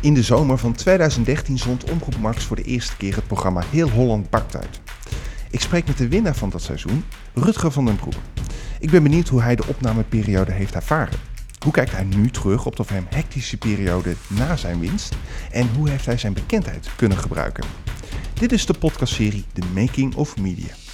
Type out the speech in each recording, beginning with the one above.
In de zomer van 2013 zond Omroep Max voor de eerste keer het programma Heel Holland Bakt uit. Ik spreek met de winnaar van dat seizoen, Rutger van den Broek. Ik ben benieuwd hoe hij de opnameperiode heeft ervaren. Hoe kijkt hij nu terug op de voor hem hectische periode na zijn winst? En hoe heeft hij zijn bekendheid kunnen gebruiken? Dit is de podcastserie The Making of Media.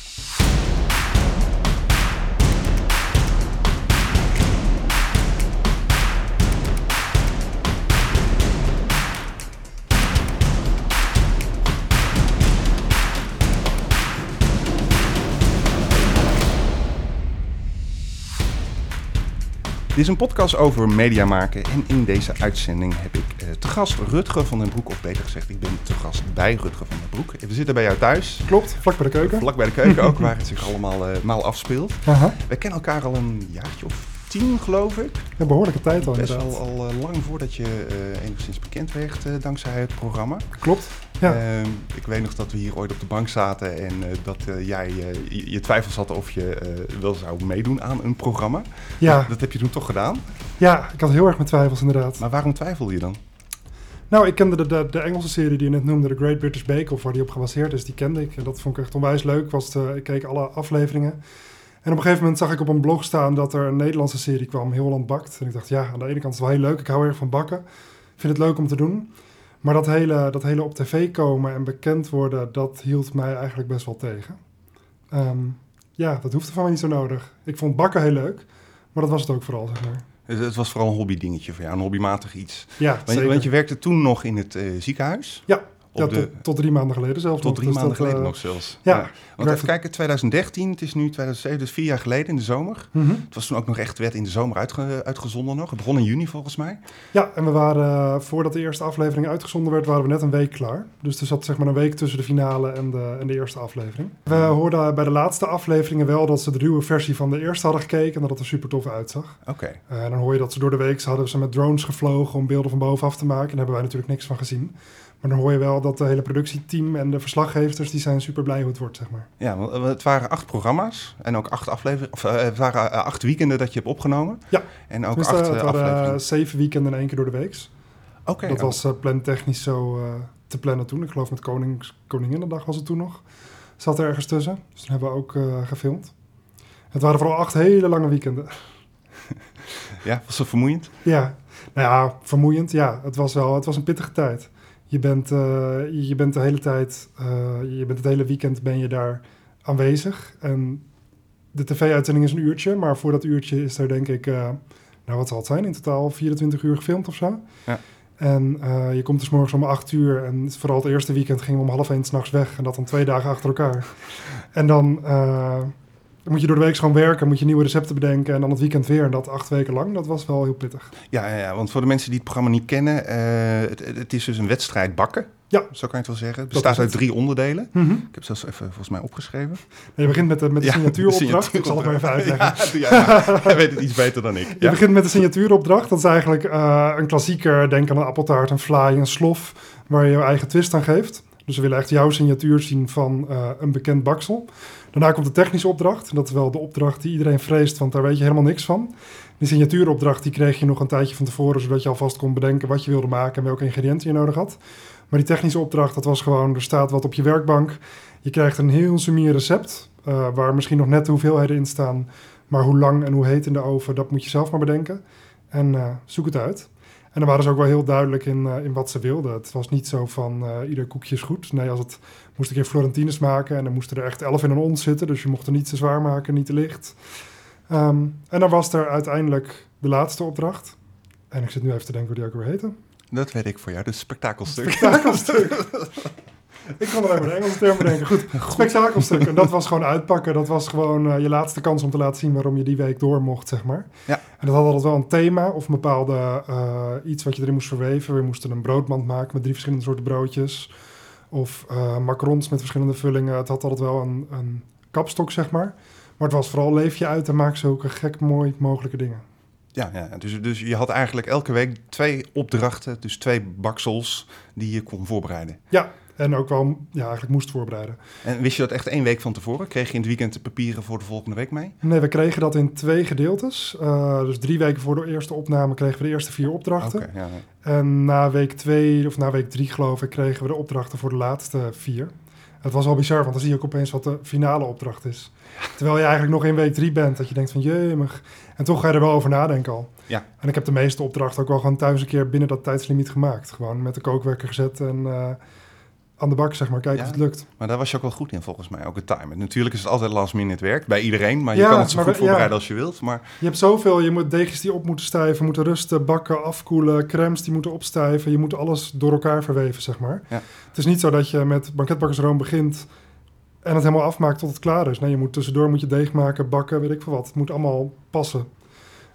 Dit is een podcast over media maken en in deze uitzending heb ik eh, te gast Rutger van den Broek, of beter gezegd, ik ben te gast bij Rutger van den Broek. We zitten bij jou thuis. Klopt, vlak bij de keuken. Vlak bij de keuken ook, waar het zich allemaal uh, maal afspeelt. Aha. We kennen elkaar al een jaartje of tien, geloof ik. Een behoorlijke tijd al Best inderdaad. al, al eh, lang voordat je eh, enigszins bekend werd eh, dankzij het programma. Klopt. Ja. Ehm, ik weet nog dat we hier ooit op de bank zaten en eh, dat eh, jij eh, je, twijfels had of je wel zou meedoen aan een programma. ja. Dat heb je toen toch gedaan. ja, ik had heel erg mijn twijfels inderdaad. Maar waarom twijfelde je dan? Nou, ik kende de, de, de Engelse serie die je net noemde, The Great British Bake Off, waar die op gebaseerd is, die kende ik. En dat vond ik echt onwijs leuk. Was de, ik keek alle afleveringen. En op een gegeven moment zag ik op een blog staan dat er een Nederlandse serie kwam, Heel Holland Bakt. En ik dacht, ja, aan de ene kant is het wel heel leuk. Ik hou erg van bakken. Ik vind het leuk om te doen. Maar dat hele, dat hele op tv komen en bekend worden, dat hield mij eigenlijk best wel tegen. Ehm, ja, dat hoefde van mij niet zo nodig. Ik vond bakken heel leuk, maar dat was het ook vooral, zeg maar. Het, het was vooral een hobbydingetje voor jou, een hobbymatig iets. Ja, Want je, zeker. want je werkte toen nog in het eh, ziekenhuis. Ja, ja de, tot, tot drie maanden geleden zelfs tot nog. drie Dus maanden dat, geleden eh, nog zelfs. ja, Want werkte- even kijken, 2013, het is nu 2007, dus vier jaar geleden in de zomer. mhm. Het was toen ook nog echt, werd in de zomer uitge- uitgezonden nog. Het begon in juni volgens mij. Ja, en we waren, eh, voordat de eerste aflevering uitgezonden werd, waren we net een week klaar. Dus er zat zeg maar een week tussen de finale en de, en de eerste aflevering. We hoorden bij de laatste afleveringen wel dat ze de ruwe versie van de eerste hadden gekeken en dat het er super tof uitzag. Oké. Eh, en dan hoor je dat ze door de week, ze hadden ze met drones gevlogen om beelden van bovenaf te maken. En daar hebben wij natuurlijk niks van gezien. Maar dan hoor je wel dat de hele productieteam en de verslaggevers, die zijn super blij hoe het wordt, zeg maar. Ja, want het waren acht programma's en ook acht afleveringen. Of eh, het waren eh, acht weekenden dat je hebt opgenomen. Ja. En ook Dus acht eh, eh, het waren afleveringen. zeven weekenden in één keer door de week. Oké. dat oh. was eh, plantechnisch zo eh, te plannen toen. Ik geloof met Konings, Koninginnedag was het toen nog. Zat er ergens tussen. Dus toen hebben we ook eh, gefilmd. Het waren vooral acht hele lange weekenden. Ja, was het vermoeiend? Ja, nou ja, vermoeiend. Ja, het was wel het was een pittige tijd. Je bent, eh, je bent de hele tijd, eh, je bent het hele weekend ben je daar aanwezig. En de tv-uitzending is een uurtje, maar voor dat uurtje is er denk ik, eh, nou wat zal het zijn, in totaal 24 uur gefilmd of zo. Ja. En je komt dus morgens om acht uur en vooral het eerste weekend gingen we om half één s'nachts weg. En dat dan twee dagen achter elkaar. En dan, dan moet je door de week gewoon werken, moet je nieuwe recepten bedenken en dan het weekend weer. En dat acht weken lang, dat was wel heel pittig. Ja, ja, ja, want voor de mensen die het programma niet kennen, eh, het, het is dus een wedstrijd bakken. Ja. Zo kan je het wel zeggen. Het bestaat uit drie onderdelen. Mhm. Ik heb zelfs even volgens mij opgeschreven. Je begint met de, met de Ja, signatuuropdracht. de Ik zal het maar even uitleggen. Ja, jij weet het iets beter dan ik. Je begint met de signatuuropdracht. Dat is eigenlijk eh, een klassieker. Denk aan een appeltaart, een fly, een slof. Waar je je eigen twist aan geeft. Dus we willen echt jouw signatuur zien van eh, een bekend baksel. Daarna komt de technische opdracht. Dat is wel de opdracht die iedereen vreest, want daar weet je helemaal niks van. Die signatuuropdracht die kreeg je nog een tijdje van tevoren, zodat je alvast kon bedenken wat je wilde maken en welke ingrediënten je nodig had. Maar die technische opdracht, dat was gewoon, er staat wat op je werkbank. Je krijgt een heel sumier recept, eh, waar misschien nog net de hoeveelheden in staan. Maar hoe lang en hoe heet in de oven, dat moet je zelf maar bedenken. En eh, zoek het uit. En dan waren ze ook wel heel duidelijk in, eh, in wat ze wilden. Het was niet zo van eh, ieder koekje is goed. Nee, als het moest ik in Florentines maken en dan moesten er echt elf in een ons zitten. Dus je mocht er niet te zwaar maken, niet te licht. Ehm, en dan was er uiteindelijk de laatste opdracht. En ik zit nu even te denken hoe die ook weer heette. Dat weet ik voor jou, dus spektakelstuk. Spektakelstuk. ik kon alleen maar de Engelse term bedenken. Goed, spektakelstuk. En dat was gewoon uitpakken. Dat was gewoon eh, je laatste kans om te laten zien waarom je die week door mocht, zeg maar. Ja. En dat had altijd wel een thema of een bepaalde eh, iets wat je erin moest verweven. We moesten een broodmand maken met drie verschillende soorten broodjes. Of eh macarons met verschillende vullingen. Het had altijd wel een, een kapstok, zeg maar. Maar het was vooral leef je uit en maak zulke gek mooi mogelijke dingen. Ja, ja dus, dus je had eigenlijk elke week twee opdrachten, dus twee baksels die je kon voorbereiden. Ja, En ook wel ja, eigenlijk moest voorbereiden. En wist je dat echt één week van tevoren? Kreeg je in het weekend de papieren voor de volgende week mee? Nee, we kregen dat in twee gedeeltes. Uh, dus drie weken voor de eerste opname kregen we de eerste vier opdrachten. Okay, ja, En na week twee, of na week drie geloof ik, kregen we de opdrachten voor de laatste vier. Het was wel bizar, want dan zie je ook opeens wat de finale opdracht is. Terwijl je eigenlijk nog in week drie bent, dat je denkt van jemig. En toch ga je er wel over nadenken al. Ja. En ik heb de meeste opdrachten ook wel gewoon thuis een keer binnen dat tijdslimiet gemaakt. Gewoon met de kookwekker gezet en uh, aan de bak, zeg maar, kijken of het lukt. Maar daar was je ook wel goed in, volgens mij, ook het timen. Natuurlijk is het altijd last minute werk, bij iedereen. Maar je kan het zo goed voorbereiden als je wilt. Maar... Je hebt zoveel, je moet deegjes die op moeten stijven, moeten rusten, bakken, afkoelen, crèmes die moeten opstijven. Je moet alles door elkaar verweven, zeg maar. Ja. Het is niet zo dat je met banketbakkersroom begint en het helemaal afmaakt tot het klaar is. Nee, je moet tussendoor moet je deeg maken, bakken, weet ik veel wat. Het moet allemaal passen.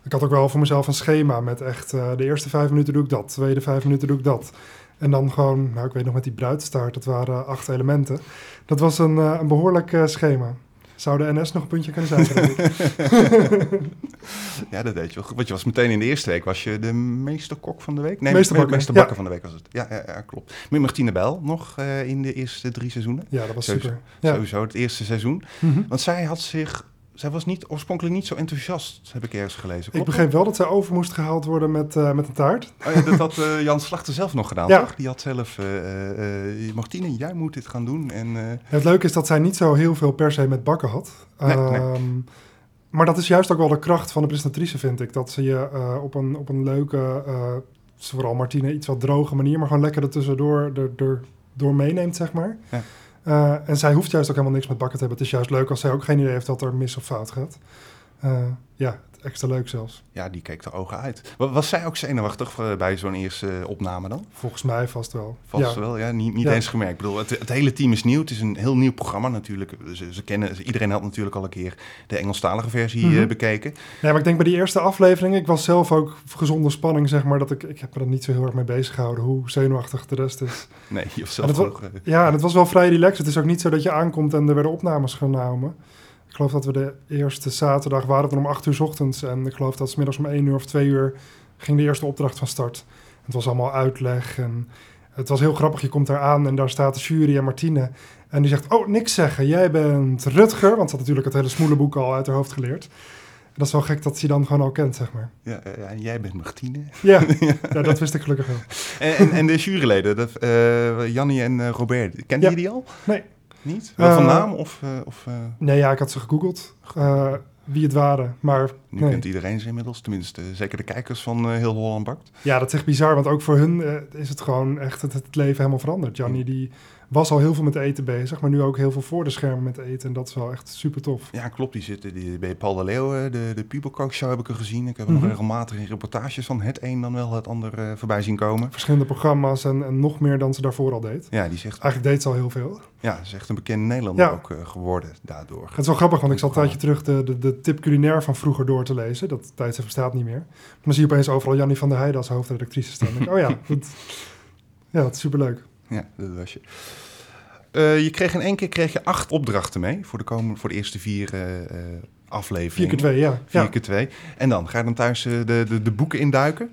Ik had ook wel voor mezelf een schema met echt uh, de eerste vijf minuten doe ik dat, de tweede vijf minuten doe ik dat. En dan gewoon, nou ik weet nog met die bruidstaart, dat waren acht elementen. Dat was een, uh, een behoorlijk uh, schema. Zou de NS nog een puntje kunnen zijn? ja, dat deed je wel. Want je was meteen in de eerste week, was je de meeste kok van de week? Nee, meeste bakker, meeste bakker van de week was het. Ja, ja, ja klopt. Met Martine Bel nog uh, in de eerste drie seizoenen. Ja, dat was sowieso, super. Ja. Sowieso het eerste seizoen. Mm -hmm. Want zij had zich zij was niet, oorspronkelijk niet zo enthousiast, heb ik ergens gelezen. Klopt ik begreep wel dat zij over moest gehaald worden met, uh, met een taart. Oh ja, dat had uh, Jan Slachter zelf nog gedaan, ja. toch? Die had zelf, uh, Martine, jij moet dit gaan doen. En, Het leuke is dat zij niet zo heel veel per se met bakken had. Nee, nee. Um, maar dat is juist ook wel de kracht van de presentatrice, vind ik. Dat ze je op, een, op een leuke, vooral Martine, iets wat droge manier... maar gewoon lekker er tussendoor er, er, door meeneemt, zeg maar. Ja. Uh, en zij hoeft juist ook helemaal niks met bakken te hebben. Het is juist leuk als zij ook geen idee heeft dat er mis of fout gaat. Uh, ja, extra leuk zelfs. Ja, die keek de ogen uit. Was zij ook zenuwachtig bij zo'n eerste opname dan? Volgens mij vast wel. Vast ja. wel, ja. Niet, niet Ja. eens gemerkt. Ik bedoel, het, het hele team is nieuw. Het is een heel nieuw programma natuurlijk. Ze, ze kennen, iedereen had natuurlijk al een keer de Engelstalige versie Mhm. eh, bekeken. Nee, maar ik denk bij die eerste aflevering, ik was zelf ook gezonde spanning, zeg maar, dat ik, ik heb me er niet zo heel erg mee bezig gehouden, hoe zenuwachtig de rest is. Nee, je zelf ook, eh, Ja, en het was wel vrij relaxed. Het is ook niet zo dat je aankomt en er werden opnames genomen. Ik geloof dat we de eerste zaterdag waren we om acht uur 's ochtends. En ik geloof dat 's middags om één uur of twee uur ging de eerste opdracht van start. Het was allemaal uitleg en het was heel grappig. Je komt daar aan en daar staat de jury en Martine. En die zegt, oh, niks zeggen. Jij bent Rutger. Want ze had natuurlijk het hele smoelenboek al uit haar hoofd geleerd. En dat is wel gek dat ze dan gewoon al kent, zeg maar. ja, eh, en jij bent Martine. Ja, ja dat wist ik gelukkig wel. En, en, en de juryleden, dat, eh, Jannie en eh, Robert, kende Ja. je die al? Nee. Niet? Wel van Eh, naam of... eh, of eh, Nee, ja, ik had ze gegoogeld. wie het waren. Maar nu nee. kent iedereen ze inmiddels, tenminste zeker de kijkers van Heel Holland Bakt. Ja, dat is echt bizar, want ook voor hun is het gewoon echt het, het leven helemaal veranderd. Jannie die was al heel veel met eten bezig, maar nu ook heel veel voor de schermen met eten. En dat is wel echt super tof. Ja, klopt. Die zitten die, bij Paul de Leeuw, eh, de, de Show heb ik er gezien. Ik heb Mhm. nog regelmatig in reportages van het een dan wel het ander eh, voorbij zien komen. Verschillende programma's en, en nog meer dan ze daarvoor al deed. Ja, die zegt, Eigenlijk deed ze al heel veel. ja, ze is echt een bekende Nederlander Ja. ook eh, geworden daardoor. Het is wel grappig, want ik zat een tijdje terug de, de, de tip culinair van vroeger door te lezen. Dat tijdstip bestaat niet meer. Maar dan zie je opeens overal Jannie van der Heijden als hoofdredactrice staan. Denk oh ja, dat, ja, dat is superleuk. Ja, dat was je. Eh, je kreeg in één keer kreeg je acht opdrachten mee voor de, komende, voor de eerste vier eh, eh, Vier afleveringen. keer twee, ja. Vier ja. keer twee. En dan ga je dan thuis de, de, de boeken induiken.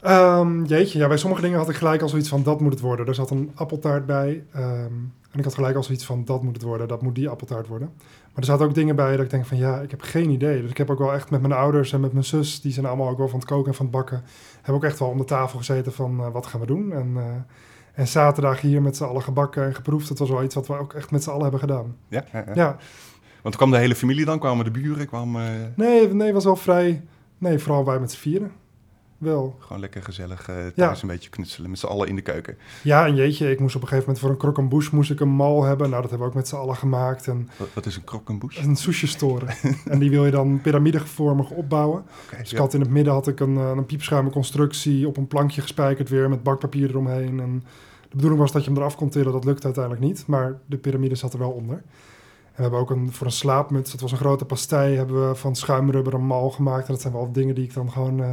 Ehm, jeetje, ja, bij sommige dingen had ik gelijk al zoiets van dat moet het worden. Er zat een appeltaart bij. ehm, en ik had gelijk al zoiets van dat moet het worden, dat moet die appeltaart worden. Maar er zaten ook dingen bij dat ik denk van ja, ik heb geen idee. Dus ik heb ook wel echt met mijn ouders en met mijn zus, die zijn allemaal ook wel van het koken en van het bakken, hebben ook echt wel om de tafel gezeten van wat gaan we doen. En, en zaterdag hier met z'n allen gebakken en geproefd. Dat was wel iets wat we ook echt met z'n allen hebben gedaan. Ja, ja, ja. Ja, Want kwam de hele familie dan, kwamen de buren, kwam eh, nee, nee, was wel vrij. Nee, vooral wij met z'n vieren. Wel. gewoon lekker gezellig eh, thuis een beetje knutselen met z'n allen in de keuken. Ja, en jeetje, ik moest op een gegeven moment voor een croquembouche moest ik een mal hebben. Nou, dat hebben we ook met z'n allen gemaakt. En Wat, wat is een krokkenboes? een sushi storen. en die wil je dan piramidevormig opbouwen. Oké, Dus ja. ik had in het midden had ik een, eh, een piepschuime constructie op een plankje gespijkerd weer met bakpapier eromheen. En de bedoeling was dat je hem eraf kon tillen. Dat lukte uiteindelijk niet, maar de piramide zat er wel onder. En we hebben ook een, voor een slaapmuts, dat was een grote pastei, hebben we van schuimrubber een mal gemaakt. En dat zijn wel dingen die ik dan gewoon eh,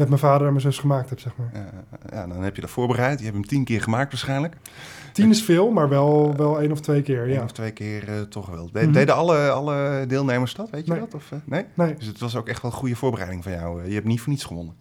met mijn vader en mijn zus gemaakt heb, zeg maar. Ja, ja, dan heb je dat voorbereid. Je hebt hem tien keer gemaakt waarschijnlijk. Tien is veel, maar wel, wel één of twee keer, Eén ja. of twee keer eh, toch wel. De- Mhm. Deden alle, alle deelnemers dat, weet je Nee. dat? Of, eh, nee? Nee. Dus het was ook echt wel een goede voorbereiding van jou. Eh, Je hebt niet voor niets gewonnen.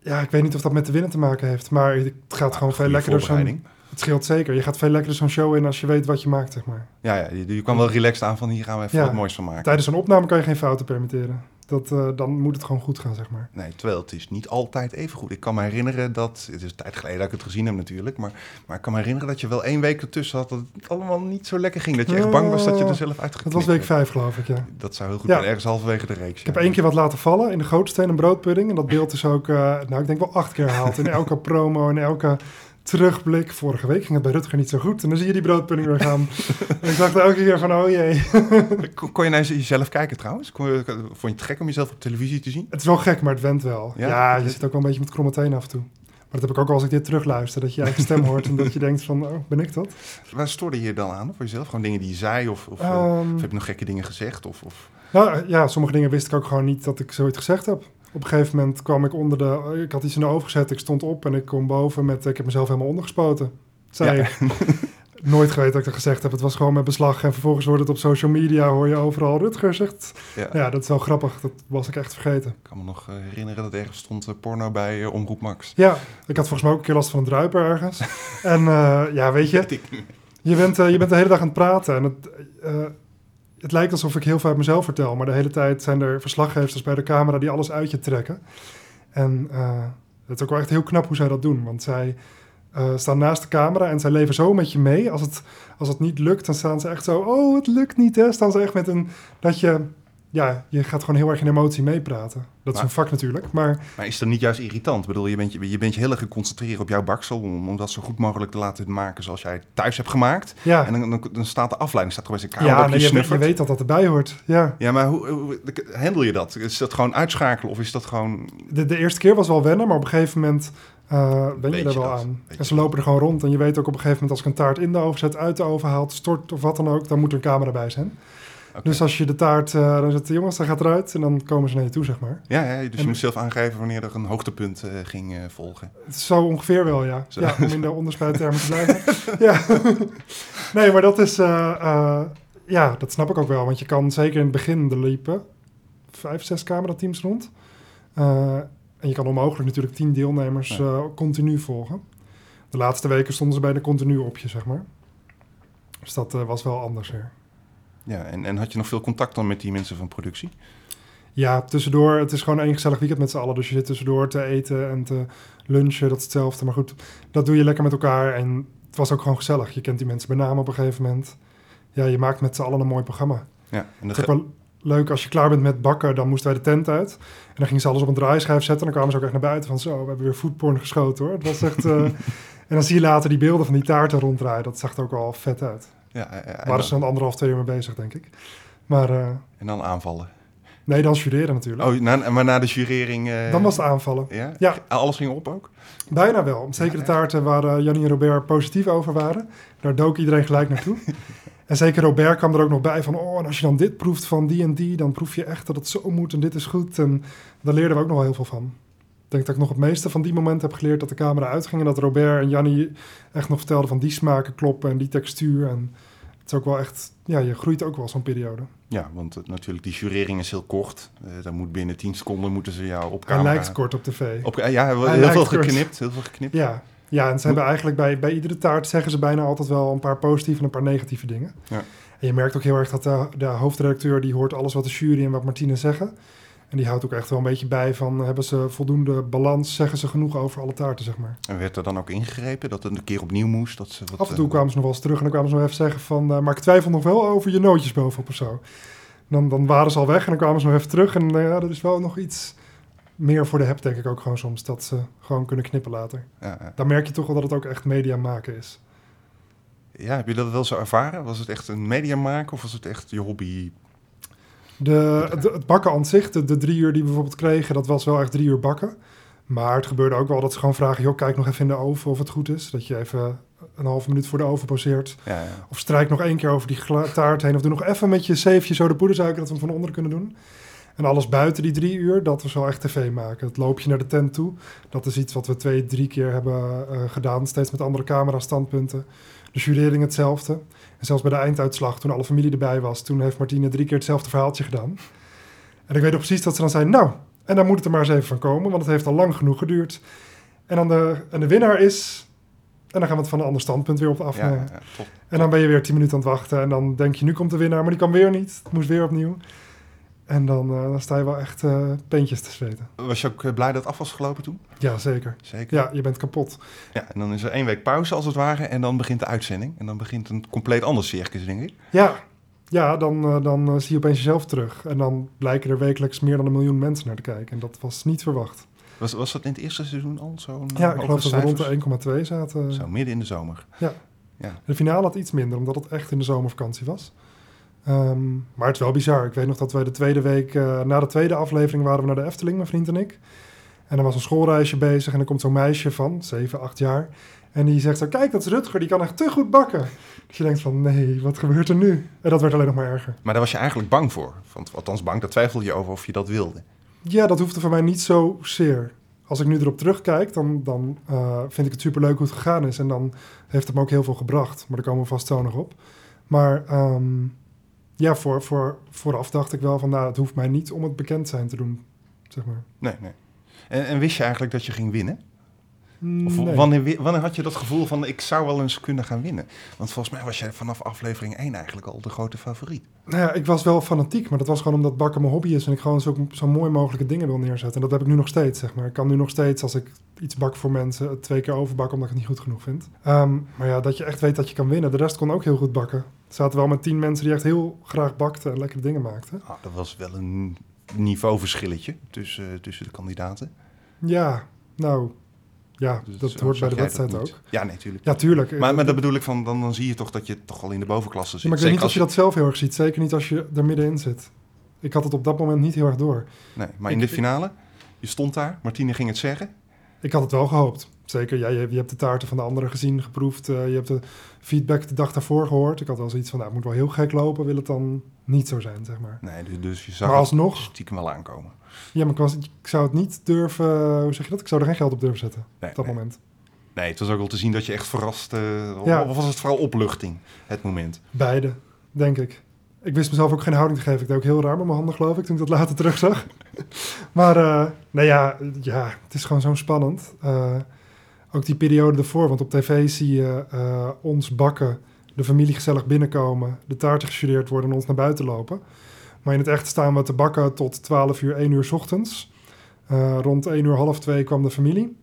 Ja, ik weet niet of dat met de winnen te maken heeft. Maar het gaat gewoon veel lekkerder zo'n... Het scheelt zeker. Je gaat veel lekkerder zo'n show in als je weet wat je maakt, zeg maar. Ja, ja je, je kan wel relaxed aan van hier gaan we even wat moois van maken. Tijdens een opname kan je geen fouten permitteren. Dat, uh, dan moet het gewoon goed gaan, zeg maar. Nee, terwijl het is niet altijd even goed. Ik kan me herinneren dat, het is een tijd geleden dat ik het gezien heb natuurlijk, maar, maar ik kan me herinneren dat je wel één week ertussen had dat het allemaal niet zo lekker ging. Dat je echt bang was dat je er zelf uit Dat was week vijf, geloof ik, ja. Dat zou heel goed ja. zijn, ergens halverwege de reeks. Ik heb één keer wat laten vallen in de gootsteen een broodpudding. En dat beeld is ook, uh, nou ik denk wel acht keer herhaald. In elke promo, in elke terugblik. Vorige week ging het bij Rutger niet zo goed. En dan zie je die broodpudding weer gaan. en ik dacht elke keer van, oh jee. kon je naar jezelf kijken trouwens? je, vond je het gek om jezelf op televisie te zien? Het is wel gek, maar het went wel. Ja, je zit ook wel een beetje met kromme tenen af en toe. Maar dat heb ik ook al als ik dit terugluister. Dat je je eigen stem hoort en dat je denkt van, oh, ben ik dat? Waar stoorde je dan aan voor jezelf? Gewoon dingen die je zei? Of, of, um, of heb je nog gekke dingen gezegd? Of, of... Nou ja, sommige dingen wist ik ook gewoon niet dat ik zoiets gezegd heb op een gegeven moment kwam ik onder de... Ik had iets in de oven gezet, ik stond op en ik kom boven met... Ik heb mezelf helemaal ondergespoten. Zei ik. Nooit geweten dat ik dat gezegd heb. Het was gewoon met beslag. En vervolgens wordt het op social media, hoor je overal Rutger zegt. Ja. ja, dat is wel grappig. Dat was ik echt vergeten. Ik kan me nog eh, herinneren dat ergens stond uh, porno bij uh, Omroep Max. Ja, ik had volgens mij ook een keer last van een druiper ergens. en ja, weet je... Je bent, je bent de hele dag aan het praten. En het, het lijkt alsof ik heel veel uit mezelf vertel, maar de hele tijd zijn er verslaggevers bij de camera die alles uit je trekken. En uh, het is ook wel echt heel knap hoe zij dat doen, want zij uh, staan naast de camera en zij leven zo met je mee. Als het, als het niet lukt, dan staan ze echt zo, oh, het lukt niet, hè. Staan ze echt met een, dat je ja, je gaat gewoon heel erg in emotie meepraten. Dat is een vak natuurlijk, maar... Maar is dat niet juist irritant? Ik bedoel, je bent je, je, bent je heel erg geconcentreerd op jouw baksel... Om, om dat zo goed mogelijk te laten maken zoals jij het thuis hebt gemaakt. Ja. En dan, dan, dan staat de afleiding, staat gewoon eens een kamer ja, nee, je, je, weet dat dat erbij hoort, ja. Ja, maar hoe, hoe, handel je dat? Is dat gewoon uitschakelen of is dat gewoon... De, de eerste keer was wel wennen, maar op een gegeven moment... Uh, ben je er wel aan. En ze lopen er gewoon rond. En je weet ook op een gegeven moment als ik een taart in de oven zet, uit de oven haalt, stort of wat dan ook, dan moet er een camera bij zijn. Dus als je de taart, uh, dan zegt de jongens, dan gaat eruit en dan komen ze naar je toe, zeg maar. Ja, ja dus je moet zelf aangeven wanneer er een hoogtepunt uh, ging uh, volgen. Zo ongeveer wel, ja. Ja, om in de onderspuittermen te blijven. ja. nee, maar dat is, ja, dat snap ik ook wel. Want je kan zeker in het begin, de liepen vijf, zes camerateams rond. en je kan onmogelijk natuurlijk tien deelnemers continu volgen. De laatste weken stonden ze bijna continu op je, zeg maar. Dus dat was wel anders, hè. Ja, en, en had je nog veel contact dan met die mensen van productie? Ja, tussendoor. Het is gewoon één gezellig weekend met z'n allen. Dus je zit tussendoor te eten en te lunchen, dat is hetzelfde. Maar goed, dat doe je lekker met elkaar. En het was ook gewoon gezellig. Je kent die mensen bij naam op een gegeven moment. Ja, je maakt met z'n allen een mooi programma. Ja, en dat is wel leuk. Als je klaar bent met bakken, dan moesten wij de tent uit. En dan gingen ze alles op een draaischijf zetten. En dan kwamen ze ook echt naar buiten van zo, we hebben weer foodporn geschoten hoor. Het was echt... Uh, en dan zie je later die beelden van die taarten ronddraaien. Dat zag er ook al vet uit. Ja, ja, Waar is dan anderhalf, twee uur mee bezig, denk ik. Maar, uh, en dan aanvallen? Nee, dan jureren natuurlijk. Oh, na, maar na de jurering... Uh, dan was het aanvallen. Ja? ja? Alles ging op ook? Bijna wel. Zeker de taarten waar uh, en Robert positief over waren. Daar dook iedereen gelijk naartoe. en zeker Robert kwam er ook nog bij van... oh, en als je dan dit proeft van die en die... dan proef je echt dat het zo moet en dit is goed. En daar leerden we ook nog wel heel veel van denk dat ik nog het meeste van die moment heb geleerd dat de camera uitging. En dat Robert en Jannie echt nog vertelden van die smaken kloppen en die textuur. En het is ook wel echt, ja, je groeit ook wel zo'n periode. Ja, want natuurlijk, die jurering is heel kort. Uh, dan moet binnen 10 seconden moeten ze jou op camera... Hij lijkt kort op tv. Op, ja, heel, heel veel geknipt, heel veel geknipt. Ja, ja en ze hebben eigenlijk bij, bij iedere taart zeggen ze bijna altijd wel een paar positieve en een paar negatieve dingen. Ja. En je merkt ook heel erg dat de, de hoofdredacteur, die hoort alles wat de jury en wat Martine zeggen. En die houdt ook echt wel een beetje bij van, hebben ze voldoende balans, zeggen ze genoeg over alle taarten, zeg maar. En werd er dan ook ingegrepen, dat het een keer opnieuw moest? Dat ze wat, Af en toe kwamen ze nog wel eens terug en dan kwamen ze nog even zeggen van, uh, maar ik twijfel nog wel over je nootjes bovenop of zo. Dan, dan waren ze al weg en dan kwamen ze nog even terug en uh, ja, dat is wel nog iets meer voor de heb, denk ik ook gewoon soms, dat ze gewoon kunnen knippen later. Ja, ja. Dan merk je toch wel dat het ook echt media maken is. Ja, heb je dat wel zo ervaren? Was het echt een media maken of was het echt je hobby de, het bakken aan zich, de, de, drie uur die we bijvoorbeeld kregen, dat was wel echt drie uur bakken. Maar het gebeurde ook wel dat ze gewoon vragen: joh, kijk nog even in de oven of het goed is. Dat je even een halve minuut voor de oven poseert. Ja, ja. Of strijk nog één keer over die taart heen. Of doe nog even met je zeefje zo de poedersuiker dat we hem van onder kunnen doen. En alles buiten die drie uur, dat was wel echt tv maken. Het loopje naar de tent toe, dat is iets wat we twee, drie keer hebben uh, gedaan. Steeds met andere camera-standpunten. De jurering hetzelfde. En zelfs bij de einduitslag, toen alle familie erbij was, toen heeft Martine drie keer hetzelfde verhaaltje gedaan. En ik weet nog precies dat ze dan zei, nou, En dan moet het er maar eens even van komen, want het heeft al lang genoeg geduurd. En, dan de, en de winnaar is... En dan gaan we het van een ander standpunt weer op Ja, afnemen. ja. En dan ben je weer tien minuten aan het wachten. En dan denk je, nu komt de winnaar, maar die kan weer niet. Het moest weer opnieuw. En dan, eh, dan sta je wel echt peentjes te zweten. Was je ook eh, blij dat het af was gelopen toen? Ja, zeker. Zeker. Ja, je bent kapot. Ja, en dan is er één week pauze als het ware en dan begint de uitzending. En dan begint een compleet ander circus, denk ik. Ja, ja dan, dan zie je opeens jezelf terug. En dan blijken er wekelijks meer dan een miljoen mensen naar te kijken. En dat was niet verwacht. Was, was dat in het eerste seizoen al zo'n Ja, ik geloof dat we rond de 1,2 zaten. Zo, midden in de zomer. Ja. Ja. De finale had iets minder, omdat het echt in de zomervakantie was. Ehm, maar het is wel bizar. Ik weet nog dat wij de tweede week, eh, na de tweede aflevering, waren we naar de Efteling, mijn vriend en ik. En er was een schoolreisje bezig en er komt zo'n meisje van 7, 8 jaar. En die zegt zo, kijk, dat is Rutger, die kan echt te goed bakken. Dus je denkt van, nee, wat gebeurt er nu? En dat werd alleen nog maar erger. Maar daar was je eigenlijk bang voor. Want, althans bang, daar twijfelde je over of je dat wilde. Ja, dat hoefde voor mij niet zozeer. Als ik nu erop terugkijk, dan, dan eh, vind ik het superleuk hoe het gegaan is. En dan heeft het me ook heel veel gebracht. Maar daar komen we vast zo nog op. Maar ehm, ja, voor, voor, vooraf dacht ik wel van... nou, het hoeft mij niet om het bekend zijn te doen, zeg maar. Nee, nee. En, en wist je eigenlijk dat je ging winnen? Of Nee. wanneer, wanneer had je dat gevoel van ik zou wel eens kunnen gaan winnen? Want volgens mij was jij vanaf aflevering 1 eigenlijk al de grote favoriet. Nou ja, ik was wel fanatiek, maar dat was gewoon omdat bakken mijn hobby is... en ik gewoon zo, zo mooi mogelijke dingen wil neerzetten. En dat heb ik nu nog steeds, zeg maar. Ik kan nu nog steeds, als ik iets bak voor mensen... het twee keer overbakken omdat ik het niet goed genoeg vind. Ehm, maar ja, dat je echt weet dat je kan winnen. De rest kon ook heel goed bakken. Zaten wel met tien mensen die echt heel graag bakten... en lekkere dingen maakten. Ah, dat was wel een niveauverschilletje tussen, eh, tussen de kandidaten. Ja, nou... Ja, Dus dat hoort bij de dat wedstrijd ook. Ja, nee, tuurlijk. Ja, tuurlijk. Maar, maar dat bedoel ik van, dan, dan zie je toch dat je toch al in de bovenklasse zit. Ja, maar ik weet niet of je dat zelf heel erg ziet. Zeker niet als je er middenin zit. Ik had het op dat moment niet heel erg door. Nee, maar in de finale, je stond daar, Martine ging het zeggen. Ik had het wel gehoopt. Zeker, ja, je, je hebt de taarten van de anderen gezien, geproefd. eh, je hebt de feedback de dag daarvoor gehoord. Ik had wel zoiets van, nou, het moet wel heel gek lopen. Wil het dan niet zo zijn, zeg maar. Nee, dus, dus je zag Maar het alsnog, stiekem wel aankomen. ja, maar ik, was, ik zou het niet durven... Hoe zeg je dat? Ik zou er geen geld op durven zetten Nee, op dat nee. moment. nee, het was ook wel te zien dat je echt verrast... Ja. Of was het vooral opluchting, het moment? Beide, denk ik. Ik wist mezelf ook geen houding te geven. Ik deed ook heel raar met mijn handen, geloof ik, toen ik dat later terugzag. maar, eh nou ja, ja, het is gewoon zo spannend. Eh, ook die periode ervoor, want op tv zie je eh, ons bakken, de familie gezellig binnenkomen, de taarten gestudeerd worden en ons naar buiten lopen. Maar in het echt staan we te bakken tot 12 uur, 1 uur 's ochtends. Eh, rond 1 uur, half 2 kwam de familie.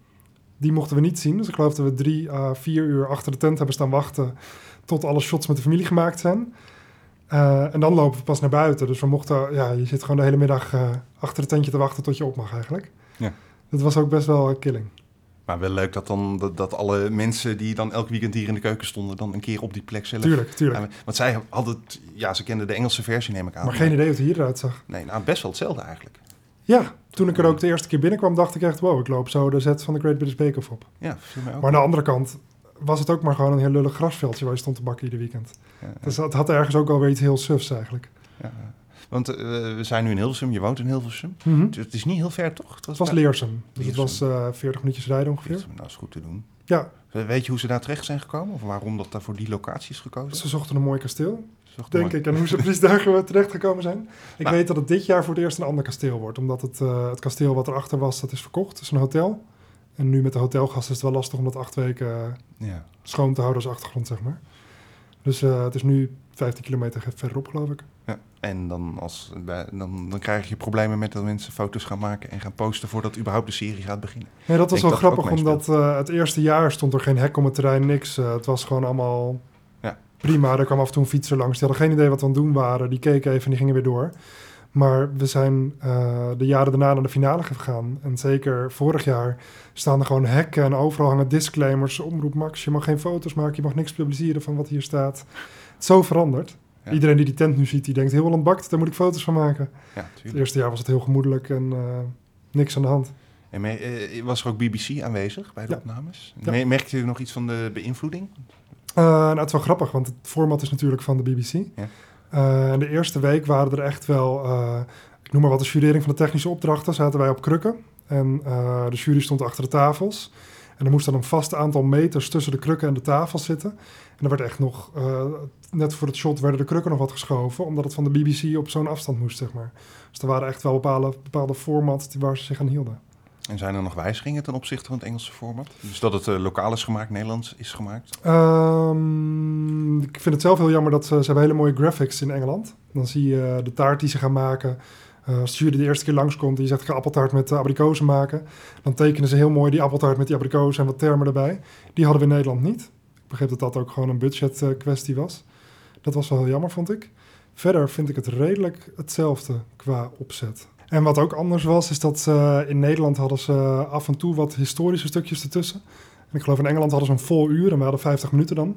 Die mochten we niet zien. Dus ik geloof dat we drie à vier uur achter de tent hebben staan wachten tot alle shots met de familie gemaakt zijn. Eh, en dan lopen we pas naar buiten. Dus we mochten, ja, je zit gewoon de hele middag achter het tentje te wachten tot je op mag eigenlijk. Ja. Dat was ook best wel killing. Maar wel leuk dat, dan, dat, dat alle mensen die dan elk weekend hier in de keuken stonden... dan een keer op die plek zelf... Tuurlijk, tuurlijk. Want zij hadden het... Ja, ze kenden de Engelse versie, neem ik aan. maar geen idee hoe het hier eruit zag. Nee, nou, best wel hetzelfde eigenlijk. Ja, toen ik er ook de eerste keer binnenkwam, dacht ik echt... wow, ik loop zo de zet van de Great British Bake Off op. Ja, mij ook. Maar aan de andere kant was het ook maar gewoon een heel lullig grasveldje... waar je stond te bakken ieder weekend. Ja, ja, Dus het had ergens ook alweer iets heel sufs eigenlijk. ja. Want eh, we zijn nu in Hilversum, je woont in Hilversum. Mhm. Het het is niet heel ver, toch? Het was Leersum. Dus het was eh 40 minuutjes rijden ongeveer. Leersum, Nou, is goed te doen. Ja, Weet je hoe ze daar terecht zijn gekomen? Of waarom dat daar voor die locatie is gekozen? ze zochten een mooi kasteel. Denk ik. En hoe ze precies daar terecht gekomen zijn. Ik Nou. weet dat het dit jaar voor het eerst een ander kasteel wordt. Omdat het, eh, het kasteel wat erachter was, dat is verkocht. Het is een hotel. En nu met de hotelgast is het wel lastig om dat acht weken Ja. schoon te houden als achtergrond, zeg maar. Dus eh, het is nu 15 kilometer verderop, geloof ik. ja. En dan, als, dan, dan krijg je problemen met dat mensen foto's gaan maken en gaan posten voordat überhaupt de serie gaat beginnen. Nee, dat was wel dat grappig, omdat eh, het eerste jaar stond er geen hek om het terrein, niks. Eh, het was gewoon allemaal Ja. prima. Er kwam af en toe een fietser langs. Die hadden geen idee wat we aan het doen waren. Die keken even en die gingen weer door. Maar we zijn eh, de jaren daarna naar de finale gegaan. En zeker vorig jaar staan er gewoon hekken en overal hangen disclaimers. Omroep Max, je mag geen foto's maken, je mag niks publiceren van wat hier staat. Het is zo veranderd. Ja. Iedereen die die tent nu ziet, die denkt heel Holland bakt, daar moet ik foto's van maken. Ja, Het eerste jaar was het heel gemoedelijk en eh, niks aan de hand. En eh, was er ook BBC aanwezig bij de Ja. opnames? Ja. Me- Merkte je nog iets van de beïnvloeding? Nou, het is wel grappig, want het format is natuurlijk van de BBC. Ja. En de eerste week waren er echt wel, eh, ik noem maar wat, de jurering van de technische opdrachten. Zaten wij op krukken. En eh, de jury stond achter de tafels. En er moest dan een vast aantal meters tussen de krukken en de tafel zitten. En er werd echt nog, uh, net voor het shot werden de krukken nog wat geschoven, omdat het van de BBC op zo'n afstand moest, zeg maar. Dus er waren echt wel bepaalde, bepaalde formats waar ze zich aan hielden. En zijn er nog wijzigingen ten opzichte van het Engelse format? Dus dat het uh, lokaal is gemaakt, Nederlands is gemaakt? Um, ik vind het zelf heel jammer dat ze, ze hebben hele mooie graphics in Engeland. Dan zie je de taart die ze gaan maken. Als de de eerste keer langskomt en je zegt ga appeltaart met abrikozen maken. Dan tekenen ze heel mooi die appeltaart met die abrikozen en wat termen erbij. Die hadden we in Nederland niet. Ik begreep dat dat ook gewoon een budget kwestie was. Dat was wel heel jammer, vond ik. Verder vind ik het redelijk hetzelfde qua opzet. En wat ook anders was, is dat ze in Nederland hadden ze af en toe wat historische stukjes ertussen. En ik geloof in Engeland hadden ze een vol uur en we hadden 50 minuten dan.